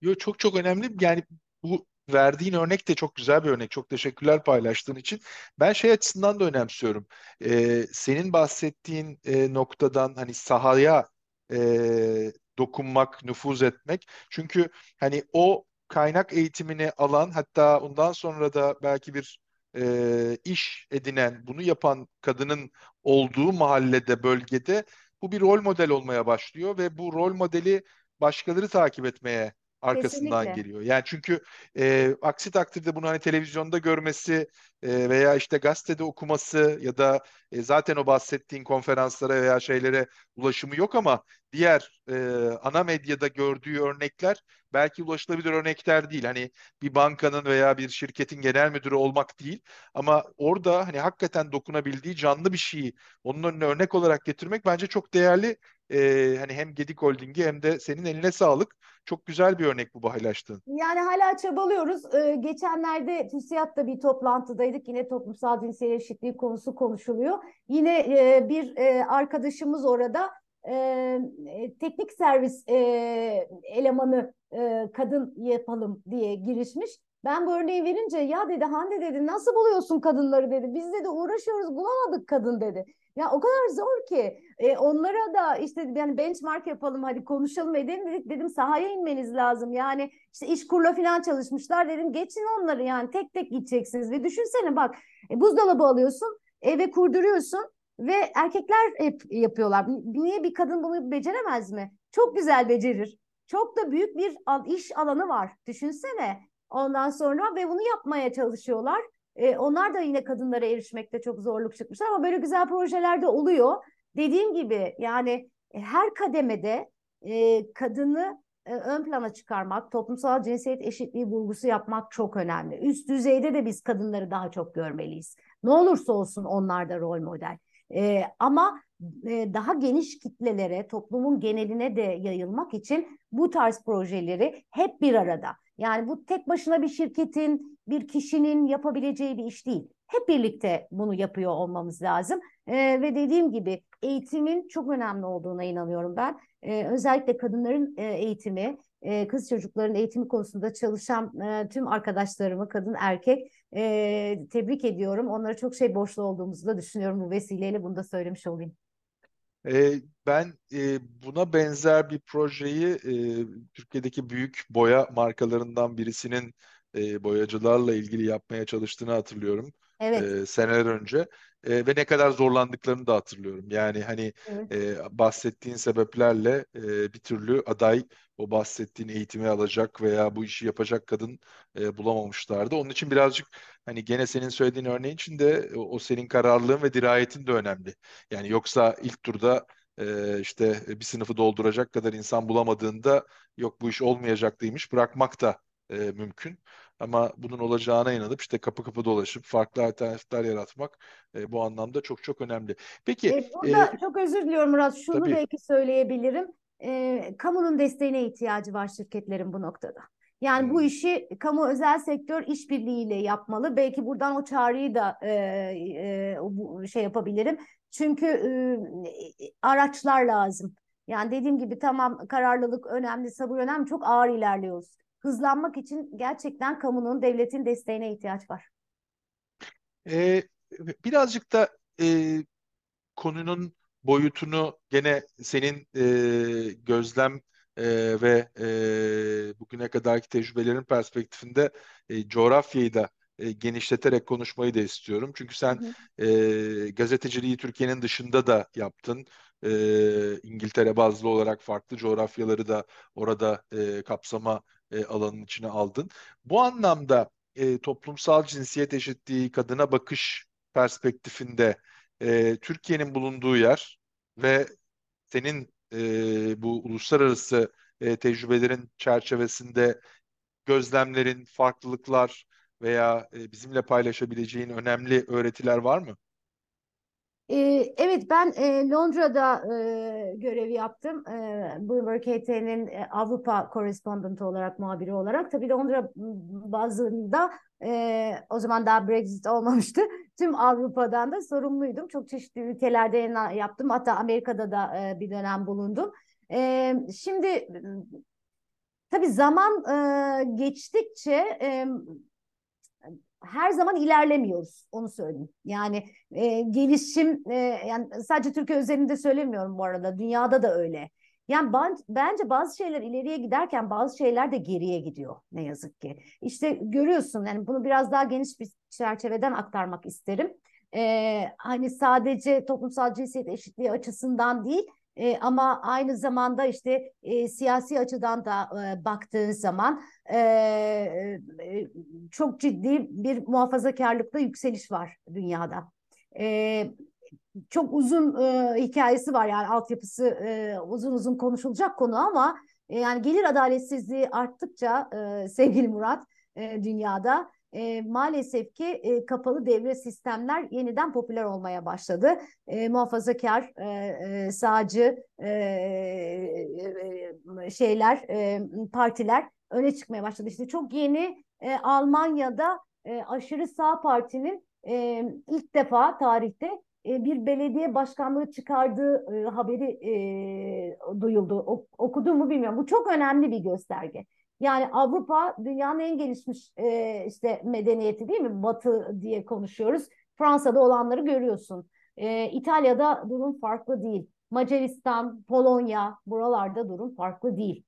Yo, çok çok önemli. Yani bu verdiğin örnek de çok güzel bir örnek. Çok teşekkürler paylaştığın için. Ben şey açısından da önemsiyorum. Ee, senin bahsettiğin e, noktadan hani sahaya e, dokunmak, nüfuz etmek. Çünkü hani o kaynak eğitimini alan hatta ondan sonra da belki bir e, iş edinen, bunu yapan kadının olduğu mahallede, bölgede bu bir rol model olmaya başlıyor ve bu rol modeli başkaları takip etmeye arkasından Kesinlikle. geliyor. Yani çünkü e, aksi takdirde bunu hani televizyonda görmesi e, veya işte gazetede okuması ya da e, zaten o bahsettiğin konferanslara veya şeylere ulaşımı yok ama diğer e, ana medyada gördüğü örnekler belki ulaşılabilir örnekler değil. Hani bir bankanın veya bir şirketin genel müdürü olmak değil ama orada hani hakikaten dokunabildiği canlı bir şeyi onun önüne örnek olarak getirmek bence çok değerli. E, hani hem Gedik Holding'i hem de senin eline sağlık. Çok güzel bir örnek bu paylaştığın. Yani hala çabalıyoruz. Ee, geçenlerde TÜSİAD'da bir toplantıdaydık. Yine toplumsal cinsiyet eşitliği konusu konuşuluyor. Yine e, bir e, arkadaşımız orada e, teknik servis e, elemanı e, kadın yapalım diye girişmiş. Ben bu örneği verince ya dedi Hande dedi nasıl buluyorsun kadınları dedi. Biz dedi uğraşıyoruz bulamadık kadın dedi. Ya o kadar zor ki e, onlara da işte yani benchmark yapalım hadi konuşalım edelim dedik dedim sahaya inmeniz lazım. Yani işte iş kurla falan çalışmışlar dedim geçin onları yani tek tek gideceksiniz ve düşünsene bak e, buzdolabı alıyorsun eve kurduruyorsun ve erkekler hep yapıyorlar. Niye bir kadın bunu beceremez mi? Çok güzel becerir. Çok da büyük bir iş alanı var. Düşünsene. Ondan sonra ve bunu yapmaya çalışıyorlar. E, onlar da yine kadınlara erişmekte çok zorluk çıkmışlar ama böyle güzel projeler de oluyor. Dediğim gibi yani e, her kademede e, kadını e, ön plana çıkarmak, toplumsal cinsiyet eşitliği vurgusu yapmak çok önemli. Üst düzeyde de biz kadınları daha çok görmeliyiz. Ne olursa olsun onlar da rol model. E, ama e, daha geniş kitlelere, toplumun geneline de yayılmak için bu tarz projeleri hep bir arada. Yani bu tek başına bir şirketin, bir kişinin yapabileceği bir iş değil. Hep birlikte bunu yapıyor olmamız lazım. Ee, ve dediğim gibi eğitimin çok önemli olduğuna inanıyorum ben. Ee, özellikle kadınların e, eğitimi, e, kız çocukların eğitimi konusunda çalışan e, tüm arkadaşlarımı, kadın erkek e, tebrik ediyorum. Onlara çok şey borçlu olduğumuzu da düşünüyorum bu vesileyle bunu da söylemiş olayım. E, ben e, buna benzer bir projeyi e, Türkiye'deki büyük boya markalarından birisinin e, boyacılarla ilgili yapmaya çalıştığını hatırlıyorum. Evet. E, seneler önce e, ve ne kadar zorlandıklarını da hatırlıyorum. Yani hani evet. e, bahsettiğin sebeplerle e, bir türlü aday o bahsettiğin eğitimi alacak veya bu işi yapacak kadın e, bulamamışlardı. Onun için birazcık hani gene senin söylediğin örneğin için de o, o senin kararlılığın ve dirayetin de önemli. Yani yoksa ilk turda e, işte bir sınıfı dolduracak kadar insan bulamadığında yok bu iş olmayacaklıymış bırakmak da e, mümkün. Ama bunun olacağına inanıp işte kapı kapı dolaşıp farklı alternatifler yaratmak e, bu anlamda çok çok önemli. Peki. E, burada e, çok özür diliyorum Murat. Şunu tabii. belki söyleyebilirim. E, kamunun desteğine ihtiyacı var şirketlerin bu noktada. Yani hmm. bu işi kamu özel sektör işbirliğiyle yapmalı. Belki buradan o çağrıyı da e, e, şey yapabilirim. Çünkü e, araçlar lazım. Yani dediğim gibi tamam kararlılık önemli, sabır önemli. Çok ağır ilerliyoruz hızlanmak için gerçekten kamunun, devletin desteğine ihtiyaç var. Ee, birazcık da e, konunun boyutunu gene senin e, gözlem e, ve e, bugüne kadarki tecrübelerin perspektifinde e, coğrafyayı da e, genişleterek konuşmayı da istiyorum. Çünkü sen hı hı. E, gazeteciliği Türkiye'nin dışında da yaptın. E, İngiltere bazlı olarak farklı coğrafyaları da orada e, kapsama e, alanın içine aldın. Bu anlamda e, toplumsal cinsiyet eşitliği, kadına bakış perspektifinde e, Türkiye'nin bulunduğu yer ve senin e, bu uluslararası e, tecrübelerin çerçevesinde gözlemlerin, farklılıklar veya e, bizimle paylaşabileceğin önemli öğretiler var mı? Ee, evet ben e, Londra'da e, görev yaptım. E, Bloomberg HT'nin e, Avrupa korespondentı olarak, muhabiri olarak. Tabii Londra bazında e, o zaman daha Brexit olmamıştı. Tüm Avrupa'dan da sorumluydum. Çok çeşitli ülkelerde yaptım. Hatta Amerika'da da e, bir dönem bulundum. E, şimdi tabii zaman e, geçtikçe... E, her zaman ilerlemiyoruz onu söyleyeyim. Yani e, gelişim e, yani sadece Türkiye özelinde söylemiyorum bu arada dünyada da öyle. Yani ben, bence bazı şeyler ileriye giderken bazı şeyler de geriye gidiyor ne yazık ki. İşte görüyorsun yani bunu biraz daha geniş bir çerçeveden aktarmak isterim. Ee, hani sadece toplumsal cinsiyet eşitliği açısından değil e, ama aynı zamanda işte e, siyasi açıdan da e, baktığı zaman e, e, çok ciddi bir muhafazakarlıkta yükseliş var dünyada. E, çok uzun e, hikayesi var yani altyapısı e, uzun uzun konuşulacak konu ama e, yani gelir adaletsizliği arttıkça e, sevgili Murat e, dünyada e, maalesef ki e, kapalı devre sistemler yeniden popüler olmaya başladı. E, muhafazakar, e, e, sağcı e, e, şeyler, e, partiler öne çıkmaya başladı. İşte çok yeni e, Almanya'da e, aşırı sağ partinin e, ilk defa tarihte e, bir belediye başkanlığı çıkardığı e, haberi e, duyuldu. O, okudu mu bilmiyorum. Bu çok önemli bir gösterge. Yani Avrupa dünyanın en gelişmiş e, işte medeniyeti değil mi? Batı diye konuşuyoruz. Fransa'da olanları görüyorsun. E, İtalya'da durum farklı değil. Macaristan, Polonya buralarda durum farklı değil.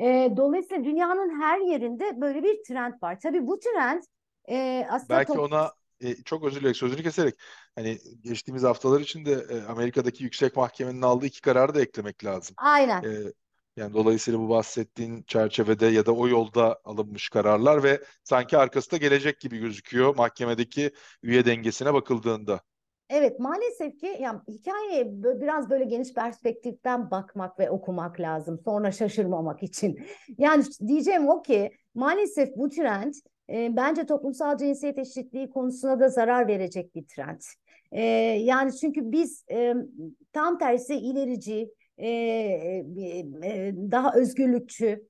E, dolayısıyla dünyanın her yerinde böyle bir trend var. Tabii bu trend e, aslında belki ona e, çok özür dilerim sözünü keserek hani geçtiğimiz haftalar içinde e, Amerika'daki yüksek mahkemenin aldığı iki kararı da eklemek lazım. Aynen. E, yani dolayısıyla bu bahsettiğin çerçevede ya da o yolda alınmış kararlar ve sanki arkasında gelecek gibi gözüküyor mahkemedeki üye dengesine bakıldığında. Evet maalesef ki yani hikayeye biraz böyle geniş perspektiften bakmak ve okumak lazım. Sonra şaşırmamak için. Yani diyeceğim o ki maalesef bu trend e, bence toplumsal cinsiyet eşitliği konusuna da zarar verecek bir trend. E, yani çünkü biz e, tam tersi ilerici, daha özgürlükçü,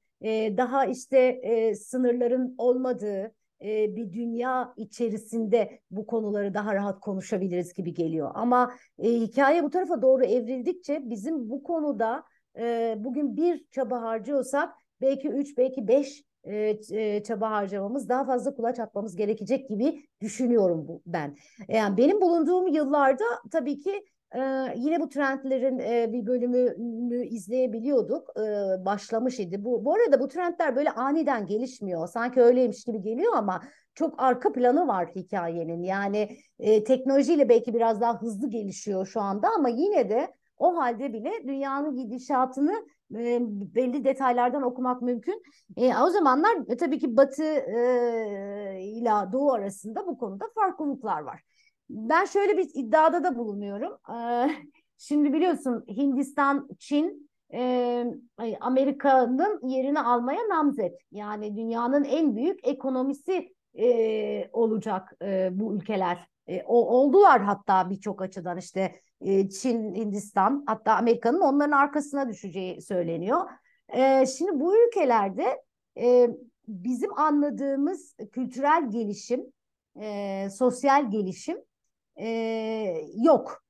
daha işte sınırların olmadığı bir dünya içerisinde bu konuları daha rahat konuşabiliriz gibi geliyor. Ama hikaye bu tarafa doğru evrildikçe bizim bu konuda bugün bir çaba harcıyorsak belki üç, belki beş çaba harcamamız, daha fazla kulaç atmamız gerekecek gibi düşünüyorum ben. Yani benim bulunduğum yıllarda tabii ki e, yine bu trendlerin e, bir bölümünü izleyebiliyorduk. E, başlamış idi. Bu, bu arada bu trendler böyle aniden gelişmiyor. Sanki öyleymiş gibi geliyor ama çok arka planı var hikayenin. Yani e, teknolojiyle belki biraz daha hızlı gelişiyor şu anda ama yine de o halde bile dünyanın gidişatını e, belli detaylardan okumak mümkün. E, o zamanlar e, tabii ki Batı e, ile Doğu arasında bu konuda farklılıklar var. Ben şöyle bir iddiada da bulunuyorum. E, şimdi biliyorsun Hindistan, Çin e, Amerika'nın yerini almaya namzet. Yani dünyanın en büyük ekonomisi e, olacak e, bu ülkeler. O, oldular hatta birçok açıdan işte Çin, Hindistan hatta Amerika'nın onların arkasına düşeceği söyleniyor. Şimdi bu ülkelerde bizim anladığımız kültürel gelişim, sosyal gelişim e, yok.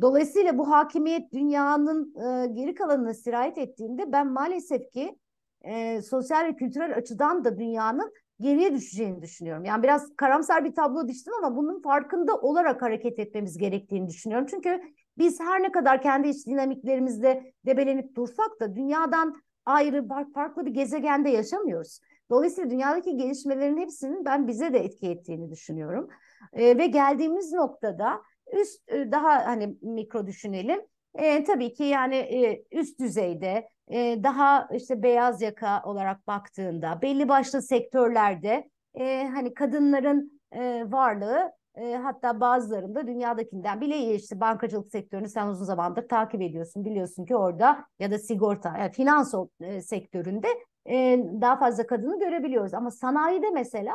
Dolayısıyla bu hakimiyet dünyanın e, geri kalanına sirayet ettiğinde ben maalesef ki e, sosyal ve kültürel açıdan da dünyanın geriye düşeceğini düşünüyorum. Yani biraz karamsar bir tablo diştim ama bunun farkında olarak hareket etmemiz gerektiğini düşünüyorum. Çünkü biz her ne kadar kendi iç dinamiklerimizde debelenip dursak da dünyadan ayrı farklı bir gezegende yaşamıyoruz. Dolayısıyla dünyadaki gelişmelerin hepsinin ben bize de etki ettiğini düşünüyorum. E, ve geldiğimiz noktada üst e, daha hani mikro düşünelim. E, tabii ki yani e, üst düzeyde e, daha işte beyaz yaka olarak baktığında belli başlı sektörlerde e, hani kadınların e, varlığı e, hatta bazılarında dünyadakinden bile iyi işte bankacılık sektörünü sen uzun zamandır takip ediyorsun biliyorsun ki orada ya da sigorta yani finans e, sektöründe e, daha fazla kadını görebiliyoruz ama sanayide mesela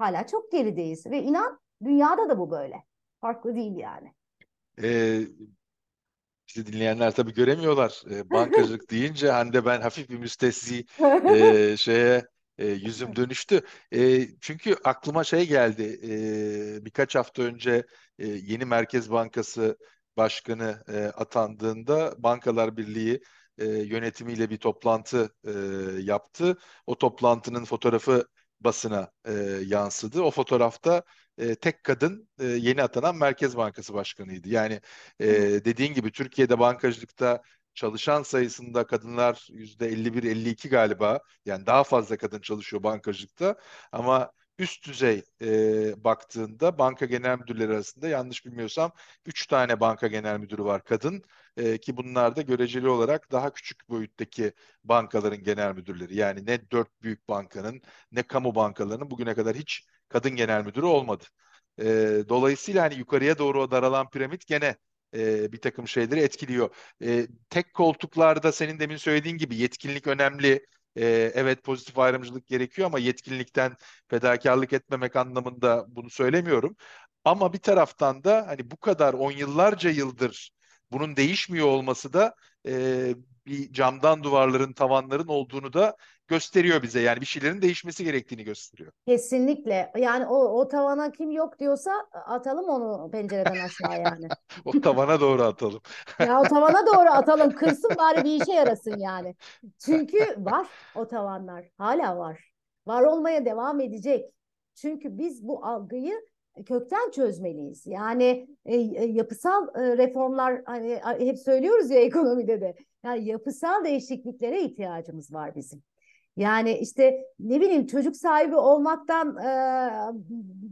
hala çok gerideyiz ve inan dünyada da bu böyle farklı değil yani. Ee, Bizi dinleyenler tabii göremiyorlar. E, bankacılık deyince Hande ben hafif bir müstesni e, şeye e, yüzüm dönüştü. E, çünkü aklıma şey geldi. E, birkaç hafta önce e, yeni Merkez Bankası Başkanı e, atandığında Bankalar Birliği e, yönetimiyle bir toplantı e, yaptı. O toplantının fotoğrafı basına e, yansıdı. O fotoğrafta e, tek kadın e, yeni atanan Merkez Bankası Başkanı'ydı. Yani e, dediğin gibi Türkiye'de bankacılıkta çalışan sayısında kadınlar yüzde 51-52 galiba. Yani daha fazla kadın çalışıyor bankacılıkta. Ama üst düzey e, baktığında banka genel müdürleri arasında yanlış bilmiyorsam 3 tane banka genel müdürü var kadın e, ki bunlar da göreceli olarak daha küçük boyuttaki bankaların genel müdürleri. Yani ne dört büyük bankanın ne kamu bankalarının bugüne kadar hiç kadın genel müdürü olmadı. E, dolayısıyla hani yukarıya doğru daralan piramit gene e, bir takım şeyleri etkiliyor. E, tek koltuklarda senin demin söylediğin gibi yetkinlik önemli. E, evet pozitif ayrımcılık gerekiyor ama yetkinlikten fedakarlık etmemek anlamında bunu söylemiyorum. Ama bir taraftan da hani bu kadar on yıllarca yıldır bunun değişmiyor olması da e, bir camdan duvarların, tavanların olduğunu da gösteriyor bize. Yani bir şeylerin değişmesi gerektiğini gösteriyor. Kesinlikle. Yani o, o tavana kim yok diyorsa atalım onu pencereden aşağı yani. o tavana doğru atalım. ya o tavana doğru atalım. Kırsın bari bir işe yarasın yani. Çünkü var o tavanlar. Hala var. Var olmaya devam edecek. Çünkü biz bu algıyı kökten çözmeliyiz. Yani e, e, yapısal e, reformlar hani hep söylüyoruz ya ekonomide de. Yani yapısal değişikliklere ihtiyacımız var bizim. Yani işte ne bileyim çocuk sahibi olmaktan e,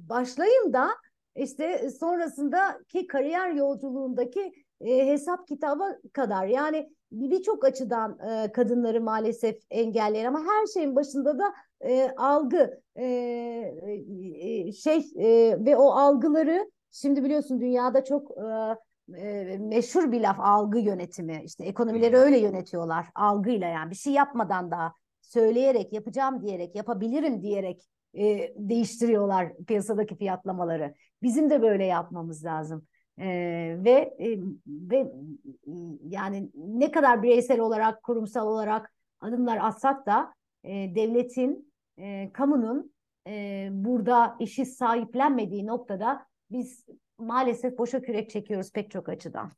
başlayın da işte sonrasındaki kariyer yolculuğundaki e, hesap kitaba kadar. Yani birçok açıdan e, kadınları maalesef engelleyen ama her şeyin başında da e, algı e, e, şey e, ve o algıları şimdi biliyorsun dünyada çok e, e, meşhur bir laf algı yönetimi. İşte ekonomileri öyle yönetiyorlar algıyla yani. Bir şey yapmadan da söyleyerek yapacağım diyerek yapabilirim diyerek e, değiştiriyorlar piyasadaki fiyatlamaları bizim de böyle yapmamız lazım. Ee, ve e, ve yani ne kadar bireysel olarak kurumsal olarak adımlar atsak da e, devletin e, kamunun e, burada işi sahiplenmediği noktada biz maalesef boşa kürek çekiyoruz pek çok açıdan.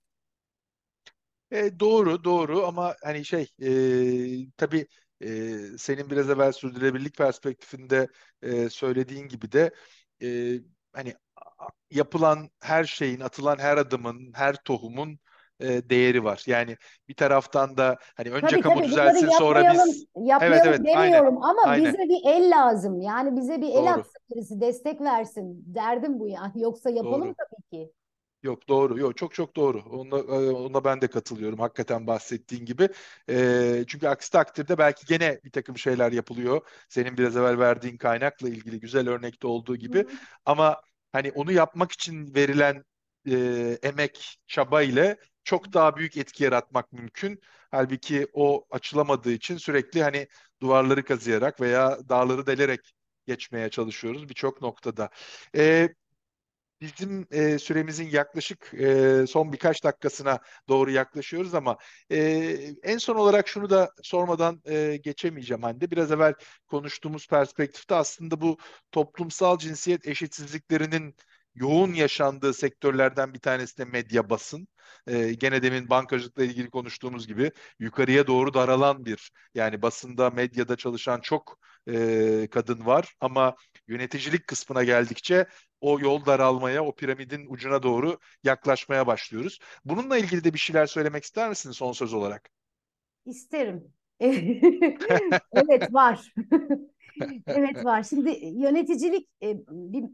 E, doğru doğru ama hani şey e, tabii e, senin biraz evvel sürdürülebilirlik perspektifinde e, söylediğin gibi de e, hani yapılan her şeyin, atılan her adımın, her tohumun e, değeri var. Yani bir taraftan da hani önce tabii, kamu tabii, düzelsin sonra biz yapmayalım evet, evet, demiyorum aynen, ama aynen. bize bir el lazım. Yani bize bir el Doğru. atsın birisi destek versin. Derdim bu yani. Yoksa yapalım Doğru. tabii ki. Yok doğru. Yok çok çok doğru. Ona, e, ona ben de katılıyorum. Hakikaten bahsettiğin gibi. E, çünkü aksi takdirde belki gene bir takım şeyler yapılıyor. Senin biraz evvel verdiğin kaynakla ilgili güzel örnekte olduğu gibi. Hı hı. Ama hani onu yapmak için verilen e, emek, çaba ile çok daha büyük etki yaratmak mümkün. Halbuki o açılamadığı için sürekli hani duvarları kazıyarak veya dağları delerek geçmeye çalışıyoruz birçok noktada. E, bizim e, süremizin yaklaşık e, son birkaç dakikasına doğru yaklaşıyoruz ama e, en son olarak şunu da sormadan e, geçemeyeceğim Hande. Biraz evvel konuştuğumuz perspektifte aslında bu toplumsal cinsiyet eşitsizliklerinin yoğun yaşandığı sektörlerden bir tanesi de medya basın. Ee, gene demin bankacılıkla ilgili konuştuğumuz gibi yukarıya doğru daralan bir yani basında medyada çalışan çok e, kadın var ama yöneticilik kısmına geldikçe o yol daralmaya, o piramidin ucuna doğru yaklaşmaya başlıyoruz. Bununla ilgili de bir şeyler söylemek ister misin son söz olarak? İsterim. evet var. evet var. Şimdi yöneticilik e, bir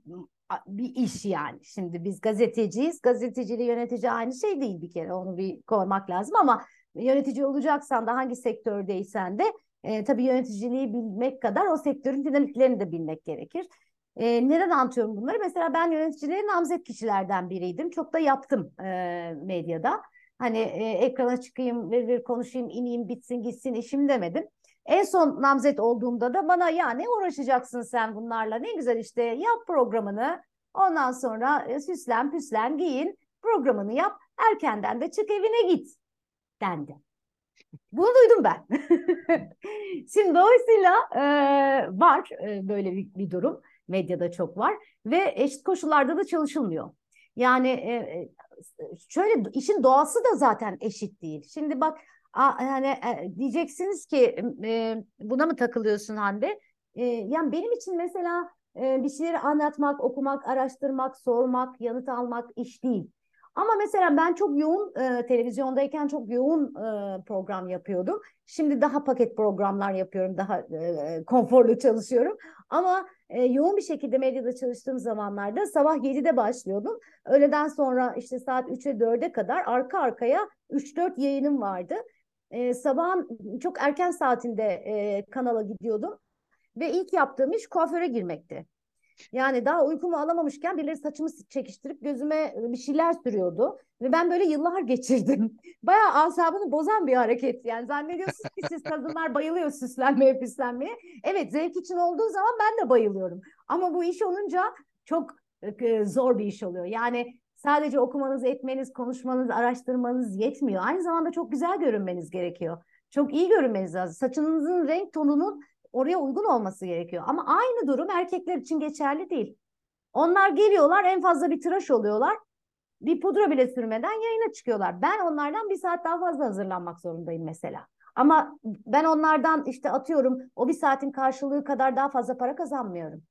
bir iş yani. Şimdi biz gazeteciyiz. Gazeteciyle yönetici aynı şey değil bir kere. Onu bir koymak lazım ama yönetici olacaksan da hangi sektördeysen de e, tabii yöneticiliği bilmek kadar o sektörün dinamiklerini de bilmek gerekir. E, neden anlatıyorum bunları? Mesela ben yöneticilerin namzet kişilerden biriydim. Çok da yaptım e, medyada. Hani e, ekrana çıkayım, ver ver konuşayım, ineyim, bitsin, gitsin işim demedim. En son namzet olduğumda da bana ya ne uğraşacaksın sen bunlarla ne güzel işte yap programını ondan sonra e, süslen püslen giyin programını yap erkenden de çık evine git dendi. Bunu duydum ben. Şimdi dolayısıyla e, var e, böyle bir, bir durum medyada çok var ve eşit koşullarda da çalışılmıyor. Yani e, e şöyle işin doğası da zaten eşit değil. Şimdi bak yani e, diyeceksiniz ki e, buna mı takılıyorsun Hande? E, yani benim için mesela e, bir şeyleri anlatmak, okumak, araştırmak, sormak, yanıt almak iş değil. Ama mesela ben çok yoğun e, televizyondayken çok yoğun e, program yapıyordum. Şimdi daha paket programlar yapıyorum, daha e, konforlu çalışıyorum. Ama e, yoğun bir şekilde medyada çalıştığım zamanlarda sabah 7'de başlıyordum. Öğleden sonra işte saat 3'e 4'e kadar arka arkaya 3-4 yayınım vardı. E, sabahın çok erken saatinde e, kanala gidiyordum. Ve ilk yaptığım iş kuaföre girmekti. Yani daha uykumu alamamışken birileri saçımı çekiştirip gözüme bir şeyler sürüyordu. Ve ben böyle yıllar geçirdim. Bayağı asabını bozan bir hareket. Yani zannediyorsunuz ki siz kadınlar bayılıyor süslenmeye püslenmeye. Evet zevk için olduğu zaman ben de bayılıyorum. Ama bu iş olunca çok e, zor bir iş oluyor. Yani sadece okumanız, etmeniz, konuşmanız, araştırmanız yetmiyor. Aynı zamanda çok güzel görünmeniz gerekiyor. Çok iyi görünmeniz lazım. Saçınızın renk tonunun oraya uygun olması gerekiyor. Ama aynı durum erkekler için geçerli değil. Onlar geliyorlar en fazla bir tıraş oluyorlar. Bir pudra bile sürmeden yayına çıkıyorlar. Ben onlardan bir saat daha fazla hazırlanmak zorundayım mesela. Ama ben onlardan işte atıyorum o bir saatin karşılığı kadar daha fazla para kazanmıyorum.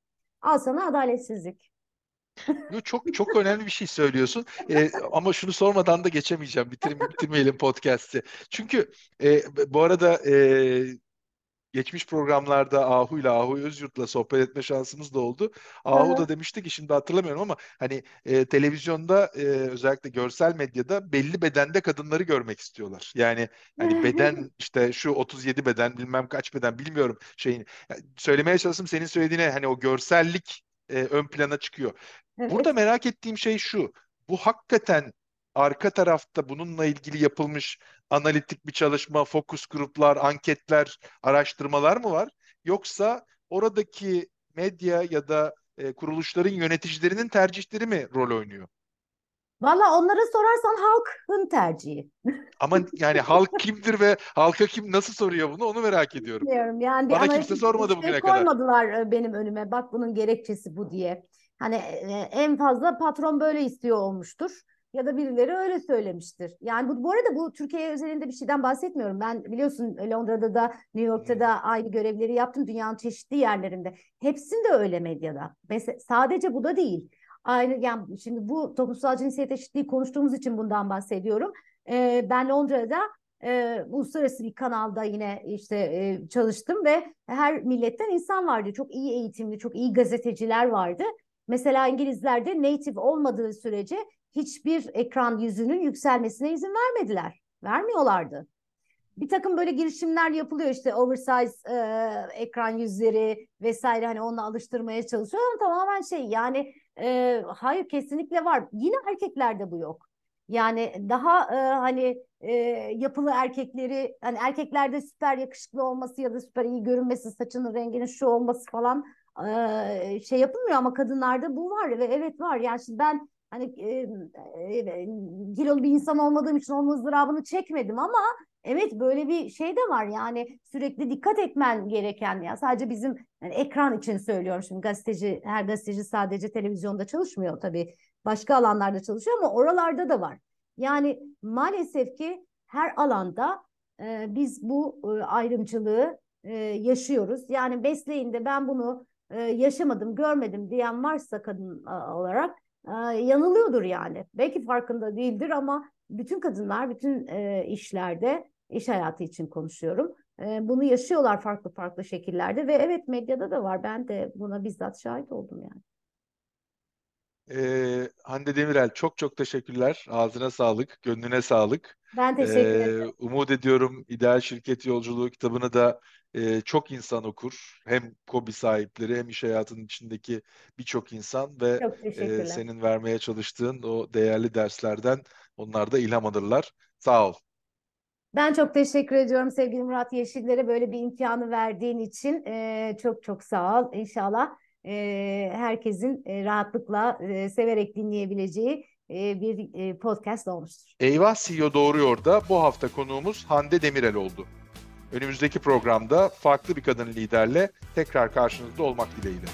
Al sana adaletsizlik. Çok çok önemli bir şey söylüyorsun. Ee, ama şunu sormadan da geçemeyeceğim. Bitirim, bitirmeyelim podcast'i. Çünkü e, bu arada e, geçmiş programlarda Ahu ile Ahu Özyurt'la sohbet etme şansımız da oldu. Ahu da demişti ki şimdi hatırlamıyorum ama hani e, televizyonda e, özellikle görsel medyada belli bedende kadınları görmek istiyorlar. Yani hani beden işte şu 37 beden bilmem kaç beden bilmiyorum şeyin. Yani söylemeye çalıştım senin söylediğine hani o görsellik e, ön plana çıkıyor. Burada merak ettiğim şey şu. Bu hakikaten arka tarafta bununla ilgili yapılmış analitik bir çalışma, fokus gruplar, anketler, araştırmalar mı var? Yoksa oradaki medya ya da e, kuruluşların yöneticilerinin tercihleri mi rol oynuyor? Valla onlara sorarsan halkın tercihi. Ama yani halk kimdir ve halka kim nasıl soruyor bunu onu merak ediyorum. Bilmiyorum yani Bana kimse sormadı şey bugüne kadar. Koymadılar e, benim önüme bak bunun gerekçesi bu diye. Hani e, en fazla patron böyle istiyor olmuştur ya da birileri öyle söylemiştir. Yani bu, bu arada bu Türkiye özelinde bir şeyden bahsetmiyorum. Ben biliyorsun Londra'da da New York'ta da aynı görevleri yaptım dünyanın çeşitli yerlerinde. Hepsinde öyle medyada. Mesela sadece bu da değil. Aynı yani şimdi bu toplumsal cinsiyet eşitliği konuştuğumuz için bundan bahsediyorum. Ee, ben Londra'da e, uluslararası bir kanalda yine işte e, çalıştım ve her milletten insan vardı. Çok iyi eğitimli, çok iyi gazeteciler vardı. Mesela İngilizlerde native olmadığı sürece hiçbir ekran yüzünün yükselmesine izin vermediler. Vermiyorlardı. Bir takım böyle girişimler yapılıyor işte oversize e, ekran yüzleri vesaire hani onunla alıştırmaya çalışıyor ama tamamen şey yani e, hayır kesinlikle var. Yine erkeklerde bu yok. Yani daha e, hani e, yapılı erkekleri hani erkeklerde süper yakışıklı olması ya da süper iyi görünmesi saçının renginin şu olması falan e, şey yapılmıyor ama kadınlarda bu var ve evet var. Yani şimdi ben hani e, e, kilolu bir insan olmadığım için onun ızdırabını çekmedim ama evet böyle bir şey de var yani sürekli dikkat etmen gereken ya sadece bizim yani ekran için söylüyorum şimdi gazeteci her gazeteci sadece televizyonda çalışmıyor tabii başka alanlarda çalışıyor ama oralarda da var. Yani maalesef ki her alanda e, biz bu e, ayrımcılığı e, yaşıyoruz. Yani mesleğinde ben bunu e, yaşamadım, görmedim diyen varsa kadın olarak e, yanılıyordur yani. Belki farkında değildir ama bütün kadınlar bütün e, işlerde iş hayatı için konuşuyorum. E, bunu yaşıyorlar farklı farklı şekillerde ve evet medyada da var. Ben de buna bizzat şahit oldum yani. Ee, Hande Demirel çok çok teşekkürler. Ağzına sağlık, gönlüne sağlık. Ben teşekkür ee, ederim. Umut ediyorum İdeal Şirket Yolculuğu kitabını da e, çok insan okur. Hem kobi sahipleri hem iş hayatının içindeki birçok insan ve e, senin vermeye çalıştığın o değerli derslerden onlar da ilham alırlar. Sağ ol. Ben çok teşekkür ediyorum sevgili Murat Yeşiller'e böyle bir imkanı verdiğin için. E, çok çok sağ ol. İnşallah e, herkesin e, rahatlıkla e, severek dinleyebileceği e, bir e, podcast olmuştur. Eyvah CEO Doğruyor da bu hafta konuğumuz Hande Demirel oldu. Önümüzdeki programda farklı bir kadın liderle tekrar karşınızda olmak dileğiyle.